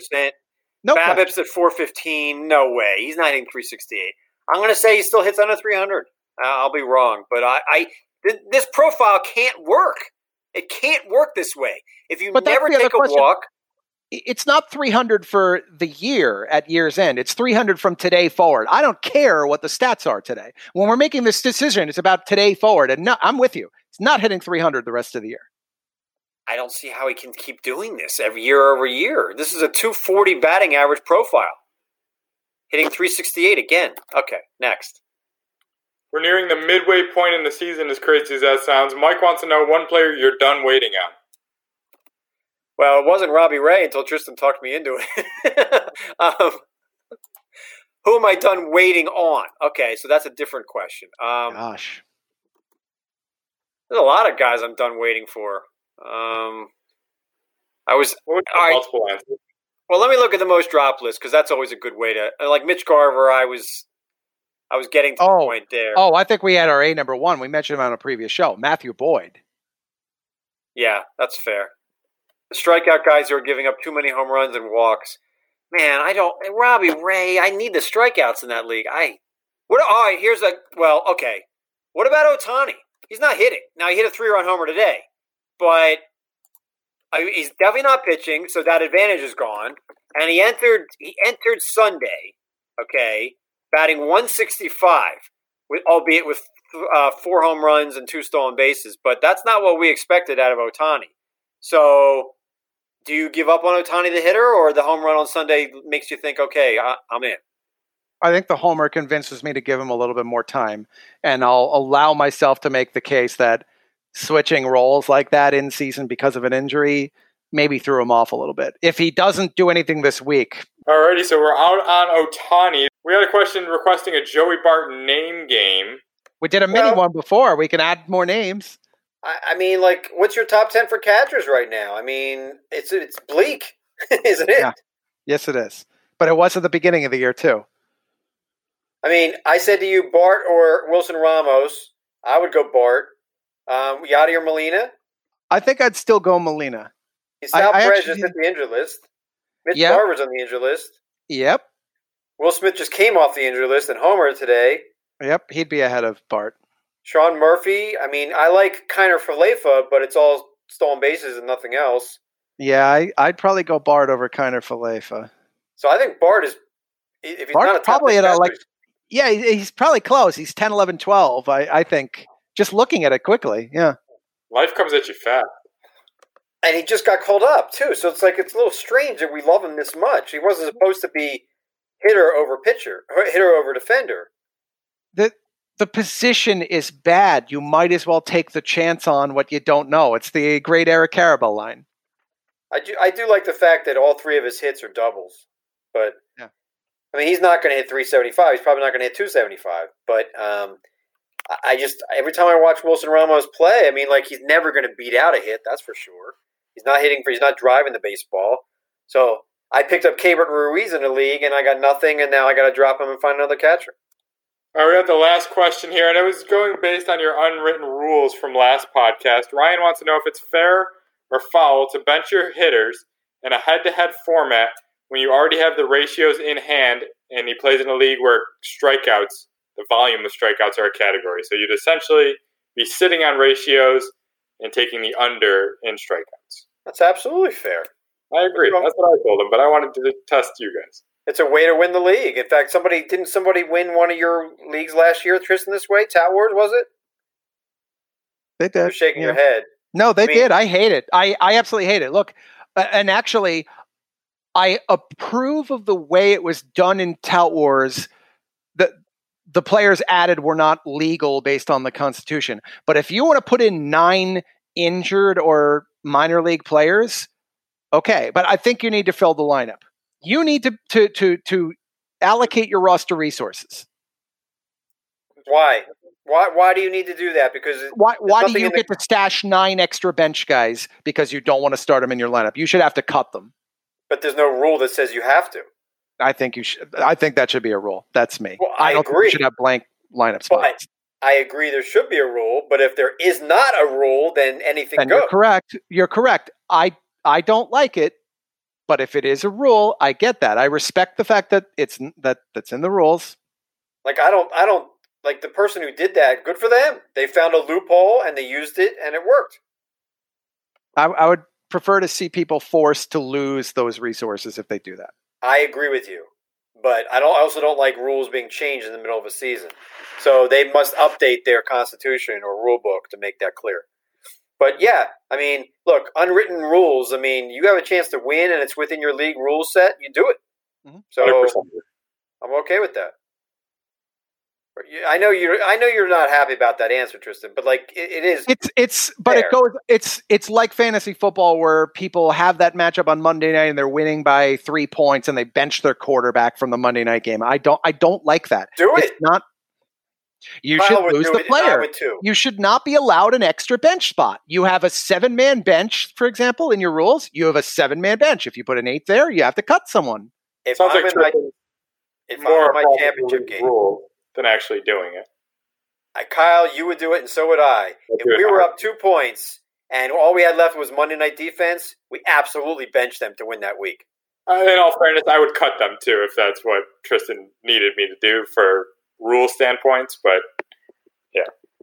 No question. BABIP's at 415. No way. He's not hitting 368. I'm going to say he still hits under 300. Uh, I'll be wrong, but I, I th- this profile can't work. It can't work this way. If you But never take a question. walk, it's not 300 for the year at year's end. It's 300 from today forward. I don't care what the stats are today. When we're making this decision, it's about today forward. And no, I'm with you. It's not hitting 300 the rest of the year. I don't see how he can keep doing this every year over year. This is a 240 batting average profile. Hitting 368 again. Okay, next. We're nearing the midway point in the season, as crazy as that sounds. Mike wants to know one player you're done waiting on. Well, it wasn't Robbie Ray until Tristan talked me into it. [laughs] um, who am I done waiting on? Okay, so that's a different question. Um, Gosh. there's a lot of guys I'm done waiting for. Um, I was What would multiple answers? well. Let me look at the most drop list because that's always a good way to like Mitch Garver. I was, I was getting to the Oh. point there. Oh, I think we had our A number one. We mentioned him on a previous show. Matthew Boyd. Yeah, that's fair. The strikeout guys who are giving up too many home runs and walks. Man, I don't. Robbie Ray, I need the strikeouts in that league. I. What? All right, here's a. Well, okay. What about Ohtani? He's not hitting. Now he hit a three-run homer today, but I, he's definitely not pitching, so that advantage is gone. And he entered. He entered Sunday. Okay, batting 165, with albeit with uh, four home runs and two stolen bases. But that's not what we expected out of Ohtani. So, do you give up on Ohtani the hitter, or the home run on Sunday makes you think, okay, I, I'm in? I think the homer convinces me to give him a little bit more time, and I'll allow myself to make the case that switching roles like that in season because of an injury maybe threw him off a little bit. If he doesn't do anything this week, Alrighty, so we're out on Ohtani. We had a question requesting a Joey Bart name game. we did a mini Well- one before. We can add more names. I, I mean, like, what's your top ten for catchers right now? I mean, it's it's bleak, [laughs] isn't it? Yeah. Yes, it is. But it was at the beginning of the year too. I mean, I said to you, Bart or Wilson Ramos. I would go Bart. Um, Yadier Molina. I think I'd still go Molina. Sal I Perez actually- just hit the injured list. Mitch Yeah. Garver's on the injured list. Yep. Will Smith just came off the injury list and Homer today. Yep, he'd be ahead of Bart. Sean Murphy. I mean, I like Kiner Falefa, but it's all stolen bases and nothing else. Yeah, I, would probably go Bart over Kiner Falefa. So I think Bart is. If he's Bart not a probably at a, like. Yeah, he's probably close. He's 10, 11, 12. I, I think. Just looking at it quickly, yeah. Life comes at you fast. And he just got called up too, so it's like it's a little strange that we love him this much. He wasn't supposed to be hitter over pitcher, hitter over defender. The the position is bad. You might as well take the chance on what you don't know. It's the great Eric Karabell line. I do, I do like the fact that all three of his hits are doubles, but yeah. I mean he's not going to hit 375. He's probably not going to hit 275. But um, I just every time I watch Wilson Ramos play, I mean like he's never going to beat out a hit. That's for sure. He's not hitting for. He's not driving the baseball. So I picked up Keibert Ruiz in the league, and I got nothing, and now I got to drop him and find another catcher. All right, we got the last question here, and it was going based on your unwritten rules from last podcast. Ryan wants to know if it's fair or foul to bench your hitters in a head-to-head format when you already have the ratios in hand, and he plays in a league where strikeouts, the volume of strikeouts, are a category. So you'd essentially be sitting on ratios and taking the under in strikeouts. That's absolutely fair. I agree. That's what I told him, but I wanted to test you guys. It's a way to win the league. In fact, somebody didn't somebody win one of your leagues last year, Tristan, this way? Tout Wars, was it? They did. You're shaking yeah. your head. No, they I mean, did. I hate it. I, I absolutely hate it. Look, uh, and actually, I approve of the way it was done in Tout Wars. The the players added were not legal based on the Constitution. But if you want to put in nine injured or minor league players, okay. But I think you need to fill the lineup. You need to to to to allocate your roster resources. Why? Why, why do you need to do that? Because why, why do you get to stash nine extra bench guys because you don't want to start them in your lineup? You should have to cut them. But there's no rule that says you have to. I think you should. I think that should be a rule. That's me. Well, I, I, don't agree. should have blank lineup spots. I agree there should be a rule, but if there is not a rule, then anything then goes. You're correct. You're correct. I I don't like it, but if it is a rule, I get that. I respect the fact that it's that that's in the rules. Like I don't I don't like the person who did that. Good for them. They found a loophole and they used it and it worked. I, I would prefer to see people forced to lose those resources if they do that. I agree with you, but I don't. I also don't like rules being changed in the middle of a season. So they must update their constitution or rule book to make that clear. But yeah, I mean, look, unwritten rules. I mean, you have a chance to win, and it's within your league rule set. You do it. Mm-hmm. So 100%. I'm okay with that. I know you're. I know you're not happy about that answer, Tristan. But like, it, it is. It's it's. But fair. it goes. It's it's like fantasy football where people have that matchup on Monday night and they're winning by three points and they bench their quarterback from the Monday night game. I don't. I don't like that. Do it. It's not. You Kyle should lose the player. You should not be allowed an extra bench spot. You have a seven man bench, for example, in your rules. You have a seven man bench. If you put an eight there, you have to cut someone. If Sounds I'm like in my, if more I'm in my championship game, rule than actually doing it. I, Kyle, you would do it, and so would I. if we were up two points and all we had left was Monday night defense, we absolutely benched them to win that week. Uh, in all fairness, I would cut them too if that's what Tristan needed me to do for rule standpoints. But yeah,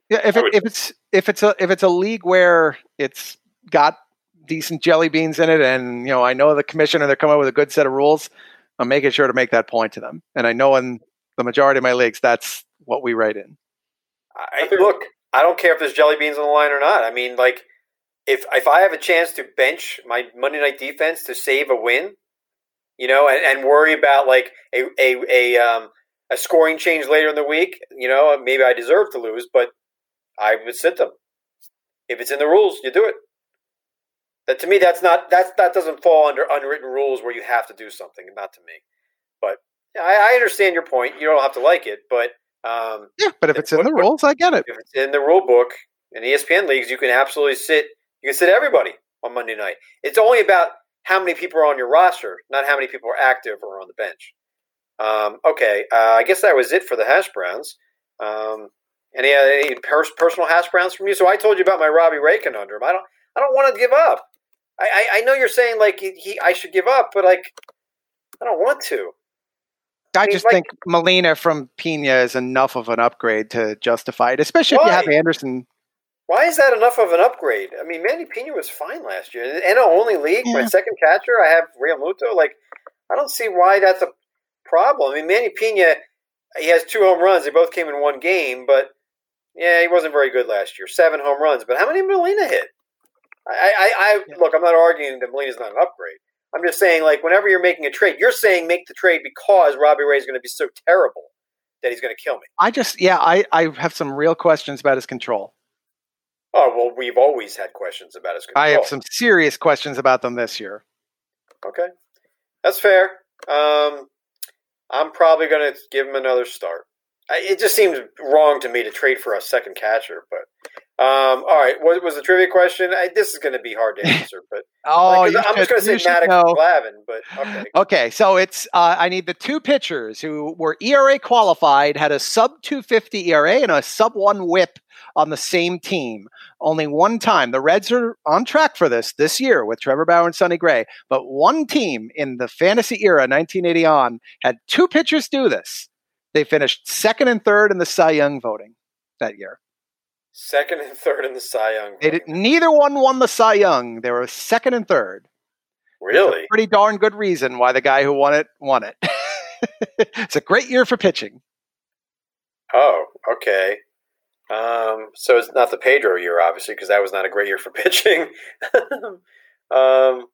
yeah. If, it, if it's if it's a if it's a league where it's got decent jelly beans in it, and you know I know the commissioner they're coming up with a good set of rules, I'm making sure to make that point to them. And I know in the majority of my leagues, that's what we write in. I, look, I don't care if there's jelly beans on the line or not. I mean, like, if if I have a chance to bench my Monday night defense to save a win, you know, and, and worry about like a a a um a scoring change later in the week, you know, maybe I deserve to lose, but I would sit them. If it's in the rules, you do it. That to me, that's not that's that doesn't fall under unwritten rules where you have to do something. Not to me, I, I understand your point. You don't have to like it, but um, yeah. But if it's in the rules, I get it. If it's in the rule book in ESPN leagues, you can absolutely sit. You can sit everybody on Monday night. It's only about how many people are on your roster, not how many people are active or on the bench. Um, okay, uh, I guess that was it for the hash browns. Um, any, any pers- personal hash browns from you? So I told you about my Robbie Ray conundrum. I don't. I don't want to give up. I, I, I know you're saying like he, he, I should give up, but like I don't want to. I just like- think Molina from Piña is enough of an upgrade to justify it, especially if you have Anderson. Why is that enough of an upgrade? I mean, Manny Piña was fine last year. In NL only league, my second catcher, I have Realmuto. Like, I don't see why that's a problem. I mean, Manny Piña, he has two home runs. They both came in one game, but yeah, he wasn't very good last year. Seven home runs. But how many Molina hit? I, I, I Yeah. look. I'm not arguing that Molina's not an upgrade. I'm just saying, like, whenever you're making a trade, you're saying make the trade because Robbie Ray is going to be so terrible that he's going to kill me. I just, yeah, I, I have some real questions about his control. Oh well, we've always had questions about his control. I have some serious questions about them this year. Okay, that's fair. Um, I'm probably going to give him another start. I, it just seems wrong to me to trade for a second catcher, but um, all right. What was the trivia question? I, this is going to be hard to [laughs] answer, but Oh, like, I'm just going to say should Maddux know. and Glavine. But okay, Okay, so it's uh, I need the two pitchers who were ERA qualified, had a sub 250 ERA and a sub one WHIP on the same team. Only one time. The Reds are on track for this this year with Trevor Bauer and Sonny Gray, but one team in the fantasy era, 1980 on, had two pitchers do this. They finished second and third in the Cy Young voting that year. Second and third in the Cy Young. They did, neither one won the Cy Young. They were second and third. really? Pretty darn good reason why the guy who won it won it. [laughs] it's a great year for pitching. Oh, okay. Um, so it's not the Pedro year, obviously, because that was not a great year for [laughs] pitching. um,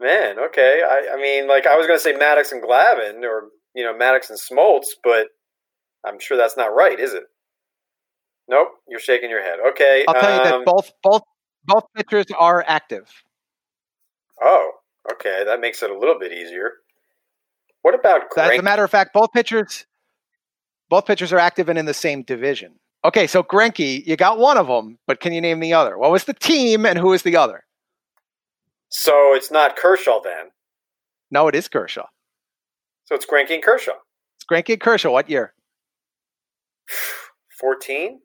man, okay. I, I mean, like I was going to say Maddux and Glavine, or you know Maddux and Smoltz, but I'm sure that's not right, is it? Nope, you're shaking your head. Okay. I'll tell you um, that both both both pitchers are active. Oh, okay. That makes it a little bit easier. What about As a matter of fact, both pitchers both pitchers are active and in the same division. Okay, so Greinke, you got one of them, but can you name the other? What was the team and who is the other? So it's not Kershaw then. No, it is Kershaw. So it's Greinke and Kershaw. It's Greinke and Kershaw. What year? [sighs] Fourteen.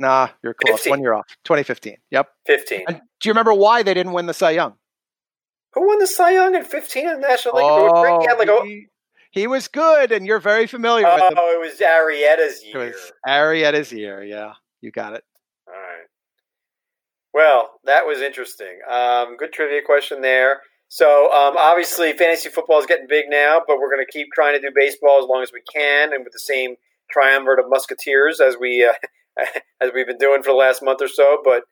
Nah, you're close. 15. One year off. 2015. Yep. 15. And do you remember why they didn't win the Cy Young? Who won the Cy Young in 15 in the National League? Greinke had like a, Oh, he, he was good, and you're very familiar with him. oh, it was Arrieta's year. It was Arrieta's year. Yeah, you got it. All right. Well, that was interesting. Um, good trivia question there. So um, obviously, fantasy football is getting big now, but we're going to keep trying to do baseball as long as we can, and with the same triumvirate of musketeers as we uh, [laughs] as we've been doing for the last month or so. But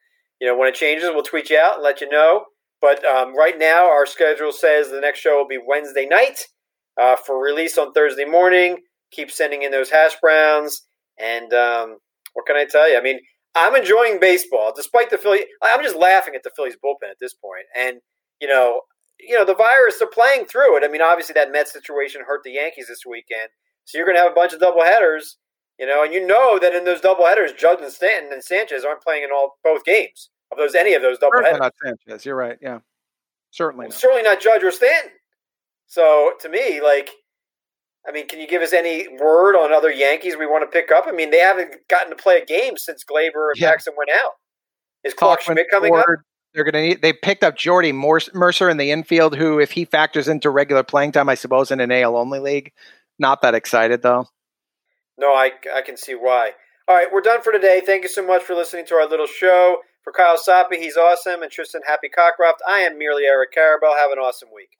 you know, when it changes, we'll tweet you out and let you know. But um, right now, our schedule says the next show will be Wednesday night uh, for release on Thursday morning. Keep sending in those hash browns, and um, what can I tell you? I mean, I'm enjoying baseball despite the Philly. I'm just laughing at the Phillies bullpen at this point, and you know, you know, the virus. They're playing through it. I mean, obviously that Mets situation hurt the Yankees this weekend, so you're going to have a bunch of double headers. You know, and you know that in those double headers, Judge and Stanton and Sanchez aren't playing in all both games of those any of those double headers. not Sanchez. You're right. Yeah, certainly not. Certainly not Judge or Stanton. So to me, like, I mean, can you give us any word on other Yankees we want to pick up? I mean, they haven't gotten to play a game since Gleyber and Yeah. Paxton went out. Is Clarke Schmidt coming up? They're going to need. They picked up Jordy Mercer in the infield, who, if he factors into regular playing time, I suppose in an AL only league, not that excited though. No, I, I can see why. All right, we're done for today. Thank you so much for listening to our little show. For Kyle Soppe, he's awesome, and Tristan Happy Cockcroft, I am merely Eric Karabell. Have an awesome week.